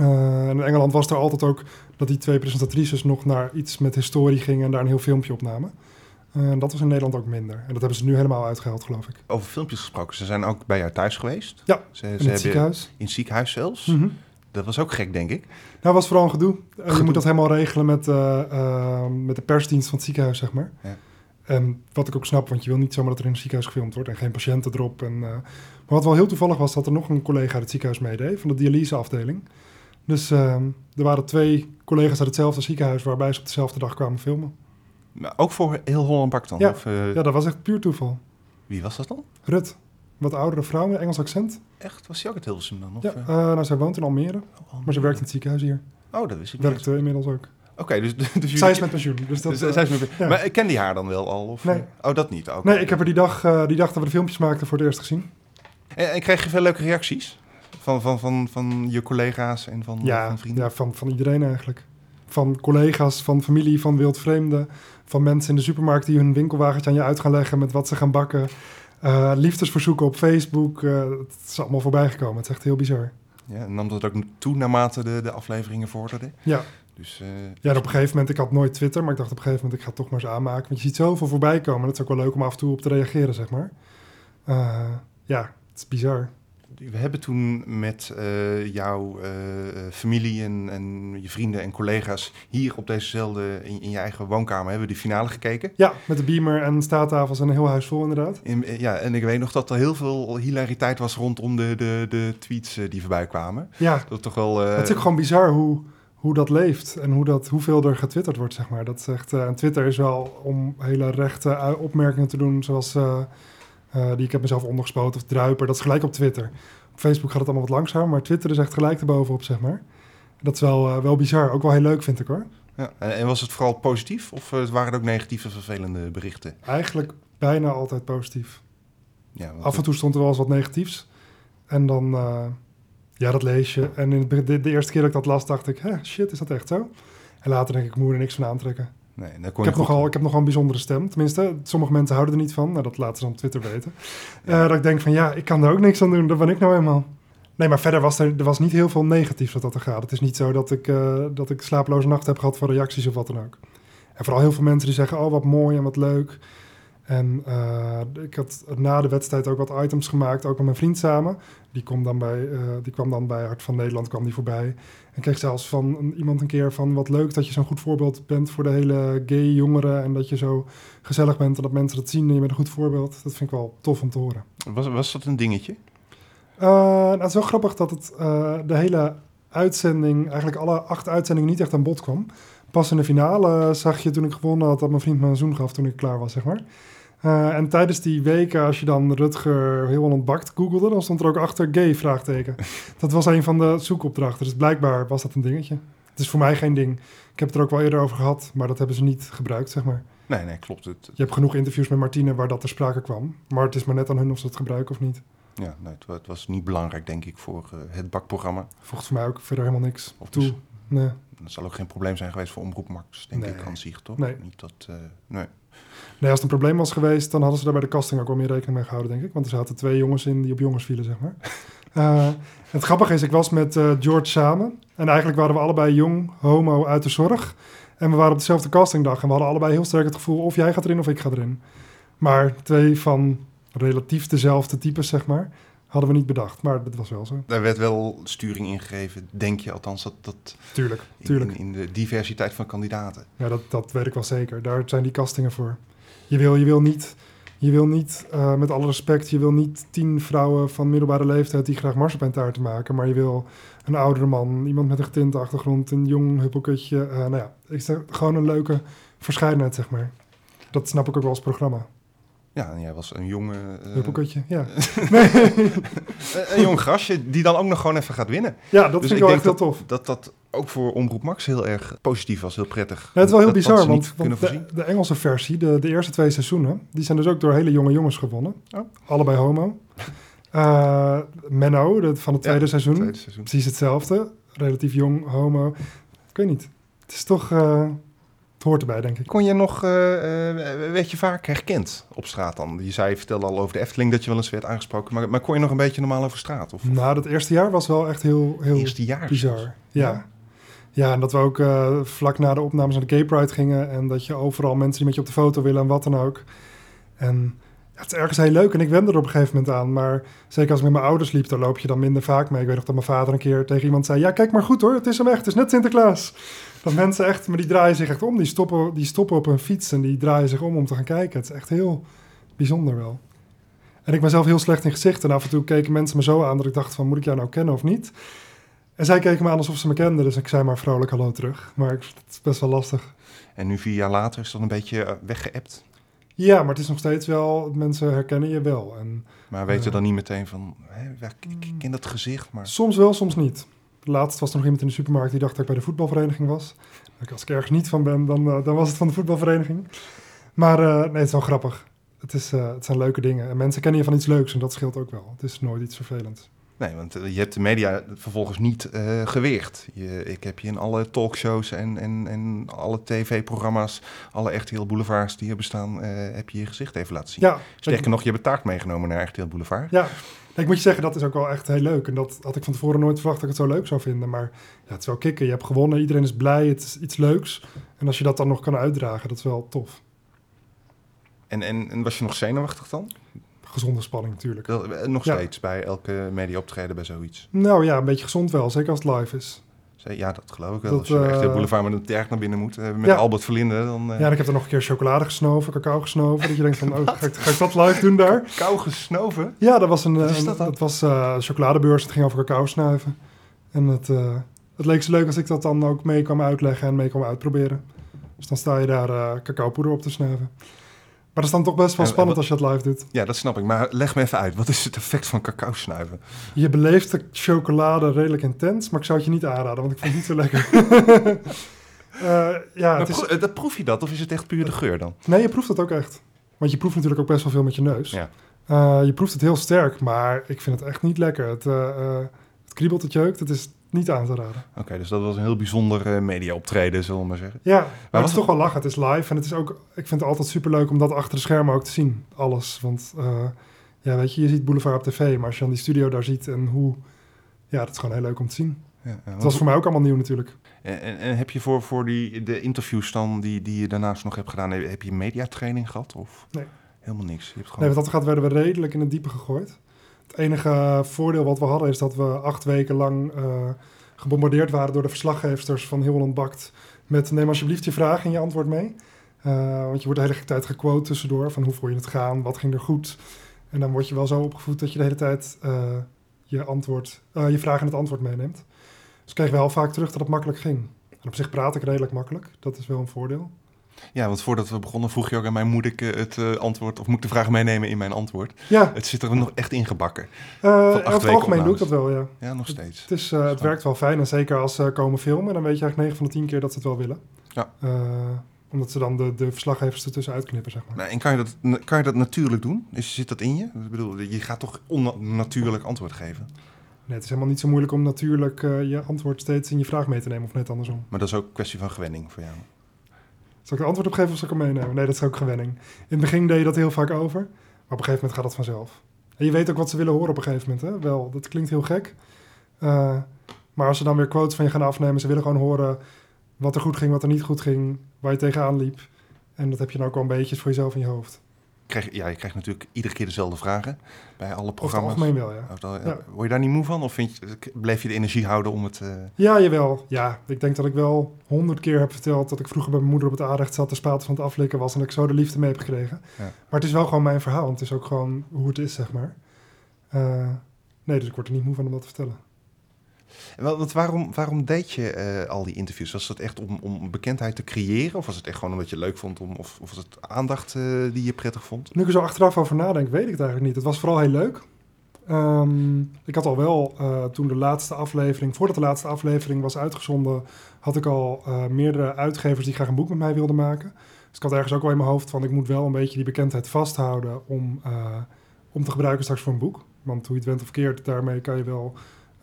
Uh, in Engeland was er altijd ook dat die twee presentatrices nog naar iets met historie gingen en daar een heel filmpje opnamen. Uh, en dat was in Nederland ook minder. En dat hebben ze nu helemaal uitgehaald, geloof ik. Over filmpjes gesproken, ze zijn ook bij jou thuis geweest? Ja, ze, in het ziekenhuis. In het ziekenhuis zelfs? Mm -hmm. Dat was ook gek, denk ik. Nou, was vooral een gedoe. gedoe. Je moet dat helemaal regelen met, uh, met de persdienst van het ziekenhuis, zeg maar. Ja. En wat ik ook snap, want je wil niet zomaar dat er in een ziekenhuis gefilmd wordt en geen patiënten erop. En, maar wat wel heel toevallig was, dat er nog een collega uit het ziekenhuis meedeed, van de dialyseafdeling. Dus uh, er waren twee collega's uit hetzelfde ziekenhuis waarbij ze op dezelfde dag kwamen filmen. Maar ook voor heel Holland Bak dan? Ja, of, uh... ja, dat was echt puur toeval. Wie was dat dan? Rut. Wat oudere vrouw met Engels accent. Echt? Was hij ook uit Hilversum dan? Of, ja, uh, nou, zij woont in Almere, oh, maar ze werkt in het ziekenhuis hier. Oh, dat wist ik Werkt uh, inmiddels ook. Oké, okay, dus, dus jullie... Zij is met pensioen. Dus dat, dus, zij is met. Ja. Maar kende je haar dan wel al? Of? Nee. Oh, dat niet? Okay. Nee, ik heb haar die dag, die dag dat we de filmpjes maakten voor het eerst gezien. En, en kreeg je veel leuke reacties? Van, van, van, van je collega's en van, ja, van vrienden? Ja, van, van iedereen eigenlijk. Van collega's, van familie, van wildvreemden. Van mensen in de supermarkt die hun winkelwagentje aan je uit gaan leggen met wat ze gaan bakken. Uh, liefdesverzoeken op Facebook. Uh, het is allemaal voorbij gekomen. Het is echt heel bizar. Ja, en nam dat ook toe naarmate de, de afleveringen vorderden? Ja. Dus, uh, ja, en op een gegeven moment, ik had nooit Twitter, maar ik dacht op een gegeven moment, ik ga het toch maar eens aanmaken. Want je ziet zoveel voorbij komen. Het is ook wel leuk om af en toe op te reageren, zeg maar. ja, het is bizar. We hebben toen met uh, jouw uh, familie en, en, je vrienden en collega's hier op dezezelfde, in, in, je eigen woonkamer, hebben we die finale gekeken. Ja, met de beamer en staattafels en een heel huis vol inderdaad. In, ja, en ik weet nog dat er heel veel hilariteit was rondom de, de, de tweets die voorbij kwamen. Ja, dat toch wel, het is ook gewoon bizar hoe, hoe dat leeft en hoe dat, hoeveel er getwitterd wordt, zeg maar. Dat echt, en Twitter is wel om hele rechte opmerkingen te doen, zoals... Uh, die ik heb mezelf ondergespoten of druiper. Dat is gelijk op Twitter. Op Facebook gaat het allemaal wat langzamer, maar Twitter is echt gelijk erbovenop, zeg maar. Dat is wel, uh, wel bizar. Ook wel heel leuk, vind ik hoor. Ja, en was het vooral positief of uh, waren er ook negatieve, vervelende berichten? Eigenlijk bijna altijd positief. Ja, Af en toe stond er wel eens wat negatiefs. En dan, ja, dat lees je. En in de, de, eerste keer dat ik dat las, dacht ik, Hè, shit, is dat echt zo? En later denk ik, ik moet er niks van aantrekken. Nee, ik, heb nogal, ik heb nogal een bijzondere stem. Tenminste, sommige mensen houden er niet van. Nou, dat laten ze op Twitter weten. Ja. Uh, dat ik denk van, ja, ik kan er ook niks aan doen. Dat ben ik nou eenmaal. Nee, maar verder was er, er was niet heel veel negatiefs wat dat er gaat. Het is niet zo dat ik, uh, dat ik slapeloze nacht heb gehad voor reacties of wat dan ook. En vooral heel veel mensen die zeggen, oh, wat mooi en wat leuk. En uh, ik had na de wedstrijd ook wat items gemaakt, ook met mijn vriend samen. Die, kwam dan bij, uh, die kwam dan bij Hart van Nederland, kwam die voorbij. En kreeg zelfs van een, iemand een keer van wat leuk dat je zo'n goed voorbeeld bent voor de hele gay jongeren. En dat je zo gezellig bent en dat mensen dat zien en je bent een goed voorbeeld. Dat vind ik wel tof om te horen. Was, was dat een dingetje? Uh, nou, het is wel grappig dat het de hele uitzending, eigenlijk alle acht uitzendingen niet echt aan bod kwam. Pas in de finale zag je toen ik gewonnen had dat mijn vriend me een zoen gaf toen ik klaar was, zeg maar. Uh, en tijdens die weken, als je dan Rutger heel ontbakt googelde, dan stond er ook achter gay vraagteken. Dat was een van de zoekopdrachten, dus blijkbaar was dat een dingetje. Het is voor mij geen ding. Ik heb het er ook wel eerder over gehad, maar dat hebben ze niet gebruikt, zeg maar. Nee, nee, klopt. Het, Je hebt genoeg interviews met Martine waar dat ter sprake kwam. Maar het is maar net aan hun of ze het gebruiken of niet. Ja, nee, het, het, was niet belangrijk, denk ik, voor uh, het bakprogramma. Voegt voor mij ook verder helemaal niks of toe. Dus, nee. Dat zal ook geen probleem zijn geweest voor Omroep Max, denk nee. ik, aan zich, toch? Nee. Niet dat, uh, nee. Nee, als het een probleem was geweest, dan hadden ze daar bij de casting ook wel meer rekening mee gehouden, denk ik. Want er zaten twee jongens in die op jongens vielen, zeg maar. Uh, het grappige is, ik was met uh, George samen. En eigenlijk waren we allebei jong, homo uit de zorg. En we waren op dezelfde castingdag. En we hadden allebei heel sterk het gevoel, of jij gaat erin of ik ga erin. Maar twee van relatief dezelfde types, zeg maar, hadden we niet bedacht. Maar dat was wel zo. Daar werd wel sturing ingegeven, denk je althans, dat... dat tuurlijk, tuurlijk. In, in de diversiteit van kandidaten. Ja, dat, dat weet ik wel zeker. Daar zijn die castingen voor. Je wil, je wil niet Je wil niet, uh, met alle respect, je wil niet tien vrouwen van middelbare leeftijd die graag marsepeintaarten maken, maar je wil een oudere man, iemand met een getinte achtergrond, een jong huppelkutje. Uh, nou ja, ik zeg gewoon een leuke verscheidenheid, zeg maar. Dat snap ik ook wel als programma. Ja, en jij was een jonge... Uh, ja. een jong grasje die dan ook nog gewoon even gaat winnen. Ja, dat dus vind ik wel echt heel tof. Dat, dat ook voor Omroep Max heel erg positief was, heel prettig. Ja, het is wel heel bizar, want, want de, de, Engelse versie, de, de eerste twee seizoenen... die zijn dus ook door hele jonge jongens gewonnen. Oh. Allebei homo. Uh, Menno, de, van het tweede, ja, seizoen, tweede, seizoen, precies hetzelfde. Relatief jong, homo. Ik weet niet. Het is toch... Uh, hoort erbij, denk ik. Kon je nog, uh, werd je vaak herkend op straat dan? Je zei, je vertelde al over de Efteling dat je wel eens werd aangesproken. Maar, maar kon je nog een beetje normaal over straat? Of? Nou, dat eerste jaar was wel echt heel, heel eerste jaar bizar. Ja. ja. ja. en dat we ook uh, vlak na de opnames naar de Gay Pride gingen. En dat je overal mensen die met je op de foto willen en wat dan ook. En het is ergens heel leuk en ik wende er op een gegeven moment aan. Maar zeker als ik met mijn ouders liep, dan loop je dan minder vaak mee. Ik weet nog dat mijn vader een keer tegen iemand zei... Ja, kijk maar goed hoor, het is hem echt, het is net Sinterklaas. Dat mensen echt, maar die draaien zich echt om. Die stoppen, die stoppen op hun fiets en die draaien zich om om te gaan kijken. Het is echt heel bijzonder wel. En ik ben zelf heel slecht in gezichten. En af en toe keken mensen me zo aan dat ik dacht van... Moet ik jou nou kennen of niet? En zij keken me aan alsof ze me kenden. Dus ik zei maar vrolijk hallo terug. Maar het is best wel lastig. En nu vier jaar later is dat een beetje eh, weggeëpt? Ja, maar het is nog steeds wel, mensen herkennen je wel. En, maar weten uh, dan niet meteen van, hè, ik ken dat gezicht, maar... Soms wel, soms niet. Laatst was er nog iemand in de supermarkt die dacht dat ik bij de voetbalvereniging was. Als ik ergens niet van ben, dan, uh, dan was het van de voetbalvereniging. Maar uh, nee, het is wel grappig. Het, is, het zijn leuke dingen. En mensen kennen je van iets leuks en dat scheelt ook wel. Het is nooit iets vervelends. Nee, want eh, je hebt de media vervolgens niet uh, geweerd. Je, ik heb je in alle talkshows en, en, en alle tv-programma's, alle RTL Boulevards die er bestaan, uh, heb je je gezicht even laten zien. Ja, Sterker nog, je hebt taart meegenomen naar RTL Boulevard. Ja, ik moet je zeggen, dat is ook wel echt heel leuk. En dat had ik van tevoren nooit verwacht dat ik het zo leuk zou vinden. Maar ja, het is wel kicken. Je hebt gewonnen, iedereen is blij, het is iets leuks. En als je dat dan nog kan uitdragen, dat is wel tof. En, en, en was je nog zenuwachtig dan? gezonde spanning natuurlijk. Eh, nog steeds bij elke media optreden bij zoiets? Nou ja, een beetje gezond wel, zeker als het live is. Ja, dat geloof ik wel. als je echt de boulevard met een terg naar binnen moet, uh, met Albert Verlinde, dan... Ja, ik heb er nog een keer chocolade gesnoven, cacao gesnoven. dat je denkt van, oh, ga ik, ga ik, dat live doen daar? Cacao gesnoven? Ja, dat was een... Wat is dat, dat was chocoladebeurs, het ging over cacao snuiven. En het, het leek zo leuk als ik dat dan ook mee kwam uitleggen en mee kwam uitproberen. Dus dan sta je daar cacaopoeder op te snuiven. Maar dat is dan toch best wel spannend als je dat live doet. Ja, dat snap ik. Maar leg me even uit. Wat is het effect van cacao snuiven? Je beleeft de chocolade redelijk intens, maar ik zou het je niet aanraden, want ik vind het niet zo lekker. uh, ja, het is... dat proef je dat of is het echt puur de geur dan? Nee, je proeft het ook echt. Want je proeft natuurlijk ook best wel veel met je neus. Ja. Uh, je proeft het heel sterk, maar ik vind het echt niet lekker. Het, uh, het kriebelt, het jeukt. Het is niet aan te raden. Oké, dus dat was een heel bijzonder uh, media optreden, zullen we maar zeggen. Ja, maar, maar het is toch wel lachen. Het is live en het is ook, ik vind het altijd super leuk om dat achter de schermen ook te zien. Alles, want uh, ja, weet je, je ziet Boulevard op tv, maar als je dan die studio daar ziet en hoe, ja, dat is gewoon heel leuk om te zien. Ja, ja, het was voor mij ook allemaal nieuw natuurlijk. En, en, heb je voor, voor die, de interviews dan die, die je daarnaast nog hebt gedaan, heb je mediatraining gehad? Of? Nee. Helemaal niks? Je hebt gewoon... Nee, wat dat gaat werden we redelijk in het diepe gegooid. Het enige voordeel wat we hadden is dat we acht weken lang... Uh, gebombardeerd waren door de verslaggevers van Heel Holland Bakt. Met neem alsjeblieft je vraag en je antwoord mee. Uh, want je wordt de hele tijd gequote tussendoor van hoe voel je het gaan, wat ging er goed. En dan word je wel zo opgevoed dat je de hele tijd uh, je, antwoord, je vraag en het antwoord meeneemt. Dus kreeg wel vaak terug dat het makkelijk ging. En op zich praat ik redelijk makkelijk, dat is wel een voordeel. Ja, want voordat we begonnen vroeg je ook aan mij, moet ik het uh, antwoord, of moet ik de vraag meenemen in mijn antwoord? Ja. Het zit er nog echt ingebakken. Uh, over het algemeen doe ik dat wel, ja. Ja, nog steeds. Het, is, uh, het werkt wel fijn en zeker als ze komen filmen, dan weet je eigenlijk 9 van de 10 keer dat ze het wel willen. Ja. omdat ze dan de, de verslaggevers ertussen uitknippen, zeg maar. Nou, en kan je, dat, kan je dat natuurlijk doen? Is, zit dat in je? Ik bedoel, je gaat toch onnatuurlijk antwoord geven? Nee, het is helemaal niet zo moeilijk om natuurlijk je antwoord steeds in je vraag mee te nemen, of net andersom. Maar dat is ook een kwestie van gewenning voor jou? Zal ik er antwoord op geven of zal ik hem meenemen? Nee, dat is ook gewenning. In het begin deed je dat heel vaak over. Maar op een gegeven moment gaat dat vanzelf. En je weet ook wat ze willen horen op een gegeven moment. Hè? Wel, dat klinkt heel gek. Uh, maar als ze dan weer quotes van je gaan afnemen... ze willen gewoon horen wat er goed ging, wat er niet goed ging... waar je tegenaan liep. En dat heb je dan ook wel een beetje voor jezelf in je hoofd. Krijg, ja, je krijgt natuurlijk iedere keer dezelfde vragen bij alle Over het programma's. algemeen wel, ja. Over. Word je daar niet moe van? Of vind je, bleef je de energie houden om het... eh, Ja, jawel. Ja, ik denk dat ik wel honderd keer heb verteld dat ik vroeger bij mijn moeder op het aanrecht zat, de spaten van het aflikken was en dat ik zo de liefde mee heb gekregen. Ja. Maar het is wel gewoon mijn verhaal. Het is ook gewoon hoe het is, zeg maar. Eh, nee, dus ik word er niet moe van om dat te vertellen. Want waarom, waarom deed je eh, al die interviews? Was dat echt om, om bekendheid te creëren? Of was het echt gewoon omdat je leuk vond? Om, of, of was het aandacht eh, die je prettig vond? Nu ik er zo achteraf over nadenk, weet ik het eigenlijk niet. Het was vooral heel leuk. Ehm, ik had al wel, eh, toen de laatste aflevering, voordat de laatste aflevering was uitgezonden, had ik al meerdere uitgevers die graag een boek met mij wilden maken. Dus ik had ergens ook wel in mijn hoofd van, ik moet wel een beetje die bekendheid vasthouden om, om te gebruiken straks voor een boek. Want hoe je het went of keert, daarmee kan je wel,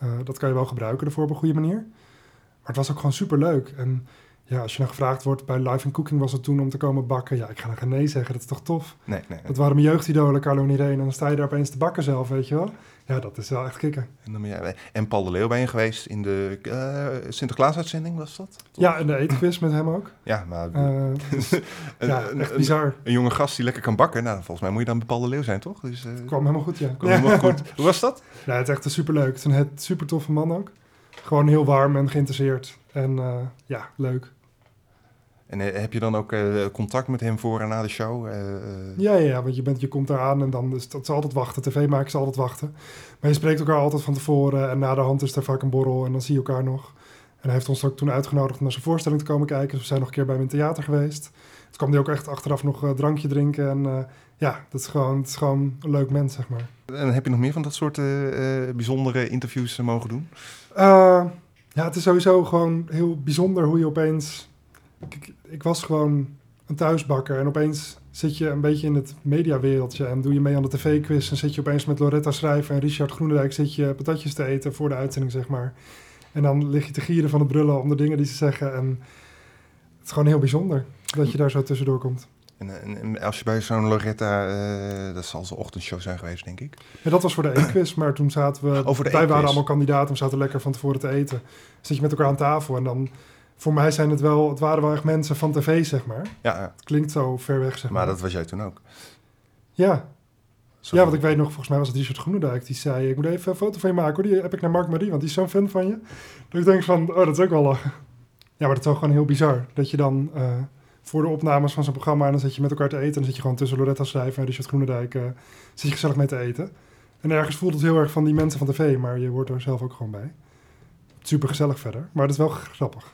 eh, dat kan je wel gebruiken ervoor op een goede manier. Maar het was ook gewoon super leuk. En ja, als je dan gevraagd wordt bij Live in Cooking was het toen om te komen bakken. Ja, ik ga dan nee zeggen, dat is toch tof? Nee, nee. nee. Dat waren mijn jeugdidolen, Carlo en Irene. En dan sta je daar opeens te bakken zelf, weet je wel. Ja, dat is wel echt kicken. En, dan ben jij, en Paul de Leeuw ben je geweest in de eh Sinterklaas-uitzending, was dat? Ja, en de eetquiz met hem ook. Ja, maar Eh, dus, een, ja, echt bizar. een jonge gast die lekker kan bakken. Nou, volgens mij moet je dan bij Paul de Leeuw zijn, toch? Dus, eh, Kwam helemaal goed, ja. kwam helemaal goed. Hoe was dat? Nee, het is echt superleuk. Het is een super toffe man ook. Gewoon heel warm en geïnteresseerd. En ja, leuk. En eh, heb je dan ook eh, contact met hem voor en na de show? Eh, Ja, ja, want je, bent, je komt eraan en dan is dat is altijd wachten. TV maken is altijd wachten. Maar je spreekt elkaar altijd van tevoren. En na de hand is er vaak een borrel en dan zie je elkaar nog. En hij heeft ons ook toen uitgenodigd om naar zijn voorstelling te komen kijken. Dus we zijn nog een keer bij hem in het theater geweest. Toen kwam hij ook echt achteraf nog een drankje drinken. En ja, dat is, gewoon, het is gewoon een leuk mens, zeg maar. En heb je nog meer van dat soort bijzondere interviews mogen doen? Ja, het is sowieso gewoon heel bijzonder hoe je opeens... Ik, ik was gewoon een thuisbakker en opeens zit je een beetje in het mediawereldje... en doe je mee aan de tv-quiz en zit je opeens met Loretta Schrijver en Richard Groenendijk... zit je patatjes te eten voor de uitzending, zeg maar. En dan lig je te gieren van het brullen om de dingen die ze zeggen. En het is gewoon heel bijzonder dat je daar zo tussendoor komt. En, en, en als je bij zo'n Loretta, eh, dat zal zijn ochtendshow zijn geweest, denk ik. Ja, dat was voor de eetquiz, maar toen zaten we... Oh, wij waren allemaal kandidaten, we zaten lekker van tevoren te eten. Dan zit je met elkaar aan tafel en dan... Voor mij zijn het wel... Het waren wel echt mensen van tv, zeg maar. Ja, ja. Het klinkt zo ver weg, zeg maar. maar dat was jij toen ook. Ja. Ja, want ik weet nog, volgens mij was het Richard Groenendijk. Die zei, ik moet even een foto van je maken hoor. Die heb ik naar Mark Marie, want die is zo'n fan van je. Dat ik denk van, oh, dat is ook wel lachen. Ja, maar dat is wel gewoon heel bizar. Dat je dan eh, voor de opnames van zo'n programma... en dan zit je met elkaar te eten... en dan zit je gewoon tussen Loretta Schrijver en Richard Groenendijk... eh, zit je gezellig mee te eten. En ergens voelt het heel erg van die mensen van tv... maar je hoort er zelf ook gewoon bij. Super gezellig verder, maar dat is wel grappig.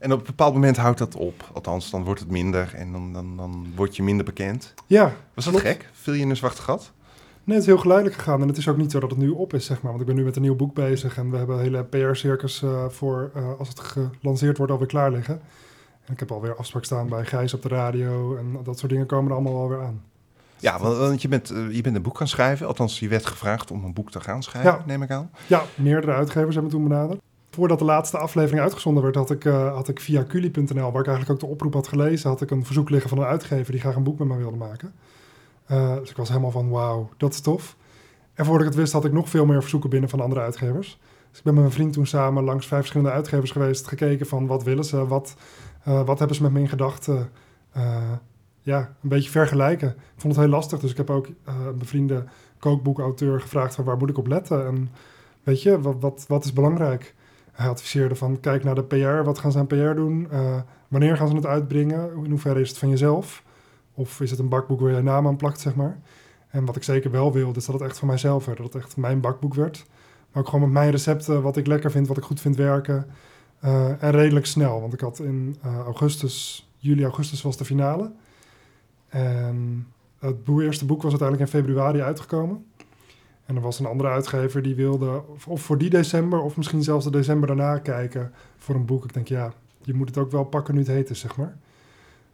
En op een bepaald moment houdt dat op. Althans, dan wordt het minder en dan, dan, dan word je minder bekend. Ja, Was dat Klopt. gek? Viel je in een zwart gat? Nee, het is heel geleidelijk gegaan. En het is ook niet zo dat het nu op is, zeg maar. Want ik ben nu met een nieuw boek bezig. En we hebben een hele PR-circus eh, voor eh, als het gelanceerd wordt alweer klaar liggen. En ik heb alweer afspraak staan bij Gijs op de radio. En dat soort dingen komen er allemaal alweer aan. Ja, want, je, bent, eh, je bent een boek gaan schrijven. Althans, je werd gevraagd om een boek te gaan schrijven, Ja. neem ik aan. Ja, meerdere uitgevers hebben me toen benaderd. Voordat de laatste aflevering uitgezonden werd, had ik, eh, had ik via Culi.nl, waar ik eigenlijk ook de oproep had gelezen, had ik een verzoek liggen van een uitgever die graag een boek met me wilde maken. Eh, dus ik was helemaal van, wauw, dat is tof. En voordat ik het wist, had ik nog veel meer verzoeken binnen van andere uitgevers. Dus ik ben met mijn vriend toen samen langs vijf verschillende uitgevers geweest, gekeken van wat willen ze, wat, eh, wat hebben ze met me in gedachten. Ja, een beetje vergelijken. Ik vond het heel lastig, dus ik heb ook een bevriende kookboekauteur gevraagd van waar moet ik op letten en weet je, wat, wat, wat is belangrijk? Hij adviseerde van kijk naar de PR, wat gaan ze aan PR doen? Eh, wanneer gaan ze het uitbrengen? In hoeverre is het van jezelf? Of is het een bakboek waar je naam aan plakt, zeg maar? En wat ik zeker wel wil, is dat het echt van mijzelf werd. Dat het echt mijn bakboek werd. Maar ook gewoon met mijn recepten, wat ik lekker vind, wat ik goed vind werken. Eh, en redelijk snel, want ik had in eh, augustus, juli, augustus was de finale. En het eerste boek was uiteindelijk in februari uitgekomen. En er was een andere uitgever die wilde of, voor die december of misschien zelfs de december daarna kijken voor een boek. Ik denk, ja, je moet het ook wel pakken nu het heet is, zeg maar.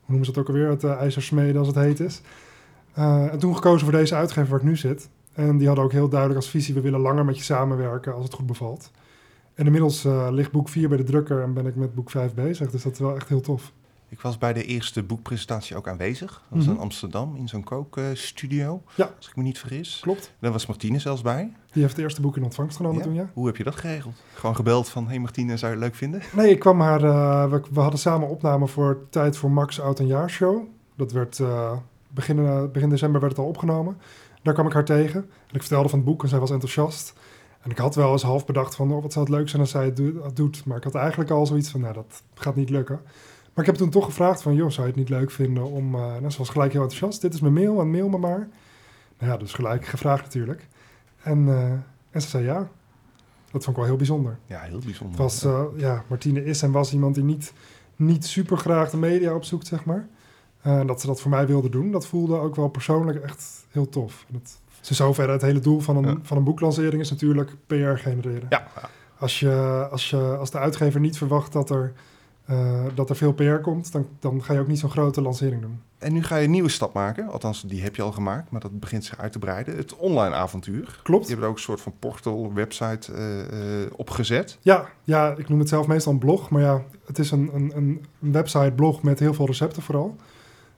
Hoe noemen ze het ook alweer? Het uh, ijzer smeden als het heet is. Uh, en toen gekozen voor deze uitgever waar ik nu zit. En die hadden ook heel duidelijk als visie, we willen langer met je samenwerken als het goed bevalt. En inmiddels uh, ligt boek 4 bij de drukker en ben ik met boek 5 bezig. Dus dat is wel echt heel tof. Ik was bij de eerste boekpresentatie ook aanwezig. Dat was Mhm. in Amsterdam, in zo'n kookstudio. Ja. Als ik me niet vergis. Klopt. Daar was Martine zelfs bij. Die heeft het eerste boek in ontvangst genomen Ja? toen, ja. Hoe heb je dat geregeld? Gewoon gebeld van, hey Martine, zou je het leuk vinden? Nee, ik kwam haar... eh, we, we hadden samen opname voor Tijd voor Max Oud en Jaar show. Dat werd eh, begin, eh, begin december werd het al opgenomen. Daar kwam ik haar tegen. En ik vertelde van het boek en zij was enthousiast. En ik had wel eens half bedacht van, oh, wat zou het leuk zijn als zij het doet. Maar ik had eigenlijk al zoiets van, nou, dat gaat niet lukken. Maar ik heb toen toch gevraagd van, joh, zou je het niet leuk vinden om... eh nou, ze was gelijk heel enthousiast. Dit is mijn mail en mail me maar. Nou ja, dus gelijk gevraagd natuurlijk. En, eh, en ze zei ja. Dat vond ik wel heel bijzonder. Ja, heel bijzonder. Het was, eh, ja, Martine is en was iemand die niet, niet super graag de media opzoekt, zeg maar. Eh, En dat ze dat voor mij wilde doen, dat voelde ook wel persoonlijk echt heel tof. Het, ze zover het hele doel van een, Ja. van een boeklancering is natuurlijk PR genereren. ja, Als, je, als, je, als de uitgever niet verwacht dat er, eh, dat er veel PR komt, dan, dan ga je ook niet zo'n grote lancering doen. En nu ga je een nieuwe stap maken. Althans, die heb je al gemaakt, maar dat begint zich uit te breiden. Het online avontuur. Klopt. Je hebt ook een soort van portal, website eh, eh, opgezet. Ja, ja, ik noem het zelf meestal een blog. Maar ja, het is een, een, een website, blog met heel veel recepten vooral.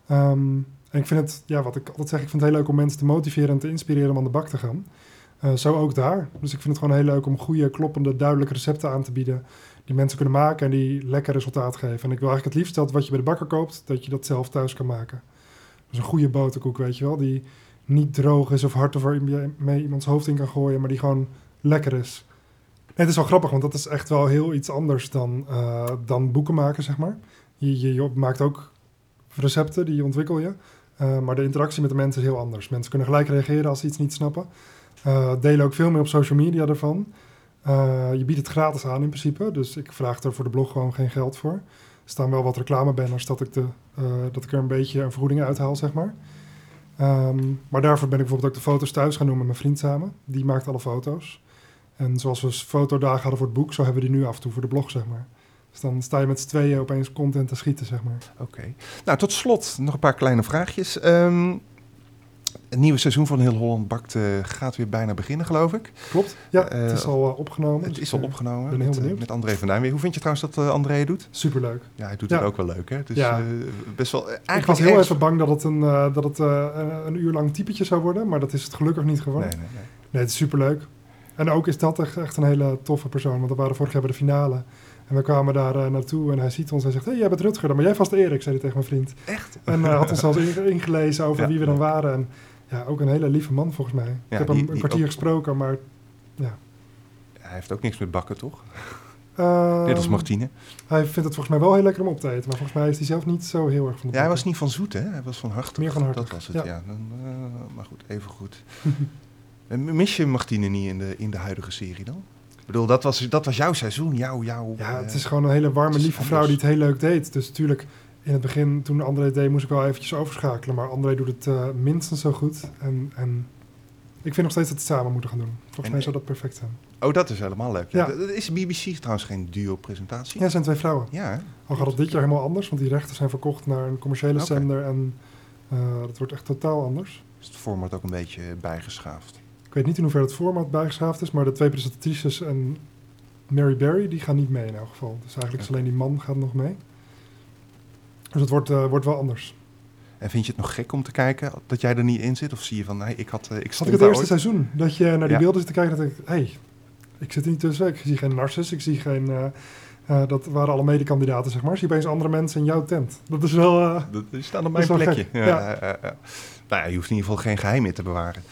Ehm, en ik vind het, ja, wat ik altijd zeg, ik vind het heel leuk om mensen te motiveren en te inspireren om aan de bak te gaan. Zo ook daar. Dus ik vind het gewoon heel leuk om goede, kloppende, duidelijke recepten aan te bieden. Die mensen kunnen maken en die lekker resultaat geven. En ik wil eigenlijk het liefst dat wat je bij de bakker koopt, dat je dat zelf thuis kan maken. Dus een goede boterkoek, weet je wel, die niet droog is of hard over mee iemands hoofd in kan gooien, maar die gewoon lekker is. Het is wel grappig, want dat is echt wel heel iets anders dan, eh, dan boeken maken, zeg maar. Je, je, maakt ook recepten, die ontwikkel je. Eh, maar de interactie met de mensen is heel anders. Mensen kunnen gelijk reageren als ze iets niet snappen. Eh, delen ook veel meer op social media ervan. Eh, je biedt het gratis aan in principe. Dus ik vraag er voor de blog gewoon geen geld voor. Er staan wel wat reclamebanners dat ik, eh, dat ik er een beetje een vergoeding uithaal, zeg maar. Ehm, maar daarvoor ben ik bijvoorbeeld ook de foto's thuis gaan doen met mijn vriend samen. Die maakt alle foto's. En zoals we fotodagen hadden voor het boek, zo hebben we die nu af en toe voor de blog, zeg maar. Dus dan sta je met z'n tweeën opeens content te schieten, zeg maar. Oké. Nou, tot slot nog een paar kleine vraagjes. Ehm, het nieuwe seizoen van Heel Holland Bakt eh, gaat weer bijna beginnen, geloof ik. Klopt? Ja, Eh, het is al eh, opgenomen. Het Dus is al ik, eh, opgenomen ben heel met, eh, benieuwd. met André van Duin. Hoe vind je trouwens dat eh, André doet? Superleuk. Ja, hij doet Ja. het ook wel leuk, hè? Dus Ja. eh, best wel... Ik eigenlijk was heel ergens- even bang dat het, een, eh, dat het eh, een uur lang typetje zou worden, maar dat is het gelukkig niet geworden. Nee, nee, nee. Nee, het is superleuk. En ook is dat echt, echt een hele toffe persoon. Want we waren vorig jaar bij de finale. En we kwamen daar eh, naartoe en hij ziet ons en zegt... Hey, jij bent Rutger, ben jij vast Erik, zei hij tegen mijn vriend. Echt? En hij had ons zelfs inge- ingelezen over Ja. wie we dan waren. En ja, ook een hele lieve man volgens mij. Ja, ik heb die- hem een kwartier ook- gesproken, maar... Hij heeft ook niks met bakken, toch? eh, Net als Martine. Hij vindt het volgens mij wel heel lekker om op te eten. Maar volgens mij is hij zelf niet zo heel erg van de Ja, hij was niet van zoet, hè? Hij was van hartig. Meer van hartig, Dat was het, ja. ja. Dan, eh, maar goed, even goed. En Mis je Martine niet in de, in de huidige serie dan? Ik bedoel, dat was, dat was jouw seizoen, jouw... jouw Ja, eh, het is gewoon een hele warme, lieve vrouw die het heel leuk deed. Dus natuurlijk, in het begin, toen André het deed, moest ik wel eventjes overschakelen. Maar André doet het eh, minstens zo goed. En, en ik vind nog steeds dat we het samen moeten gaan doen. Volgens En- mij zou dat perfect zijn. Oh, dat is helemaal leuk. Ja. Ja. Dat Is BBC trouwens geen duo-presentatie? Ja, het zijn twee vrouwen. Ja, hè? Al gaat het dit jaar helemaal anders, want die rechten zijn verkocht naar een commerciële zender. En eh het wordt echt totaal anders. is het format ook een beetje bijgeschaafd. Ik weet niet in hoeverre het format bijgeschaafd is, maar de twee presentatrices en Mary Berry, die gaan niet mee in elk geval. Dus eigenlijk is alleen die man gaat nog mee. Dus het wordt, eh, wordt wel anders. En vind je het nog gek om te kijken dat jij er niet in zit? Of zie je van, nee, ik had, eh, ik Had ik het daar eerste ooit. seizoen, dat je naar die Ja. beelden zit te kijken, dat ik, hé, hey, ik zit er niet tussen. Ik zie geen Narcis, ik zie geen, eh, dat waren alle medekandidaten, zeg maar. Zie opeens andere mensen in jouw tent. Dat is wel, eh, Dat, die staan op mijn plekje. ja. Nou ja, je hoeft in ieder geval geen geheim meer te bewaren.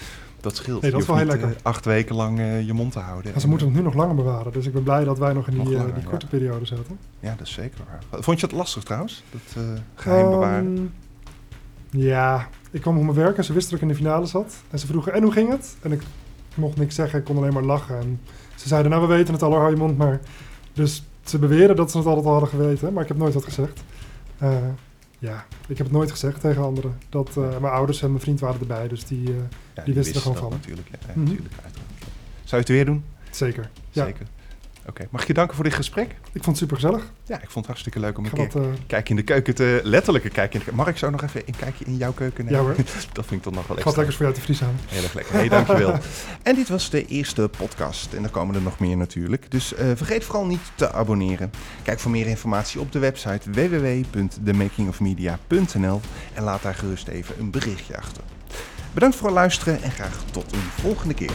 Dat scheelt. Nee, dat is wel heel lekker. eh, acht weken lang eh, je mond te houden. en ze moeten het nu nog langer bewaren. Dus ik ben blij dat wij nog in die, Nog eh, langer, die ja. korte periode zaten. Ja, dat is zeker waar. Vond je het lastig trouwens? Dat eh, geheim Ehm, bewaren? Ja, ik kwam op mijn werk en ze wisten dat ik in de finale zat. En ze vroegen, en hoe ging het? En ik mocht niks zeggen, ik kon alleen maar lachen. En ze zeiden, nou we weten het al, hou je mond maar. Dus ze beweren dat ze het altijd al hadden geweten, maar ik heb nooit wat gezegd. Eh, ja, ik heb het nooit gezegd tegen anderen. Dat, eh, mijn ouders en mijn vriend waren erbij, dus die... eh, Ja, die wisten er gewoon van. Natuurlijk, ja, Mhm. natuurlijk uiteraard. Zou je het weer doen? zeker. Ja, Zeker. Oké, mag ik je danken voor dit gesprek? ik vond het super gezellig. Ja, ik vond het hartstikke leuk om een keer wat... eh, kijk in de keuken te... Letterlijke kijk in de keuken. Mag ik zo nog even een kijkje in jouw keuken nemen? ja hoor, Dat vind ik toch nog wel ik extra. ga wat lekkers voor jou te vries aan. Heel erg lekker. Hey, dankjewel. en dit was de eerste podcast. En er komen er nog meer natuurlijk. Dus eh, vergeet vooral niet te abonneren. Kijk voor meer informatie op de website www.themakingofmedia.nl en laat daar gerust even een berichtje achter. Bedankt voor het luisteren en graag tot een volgende keer.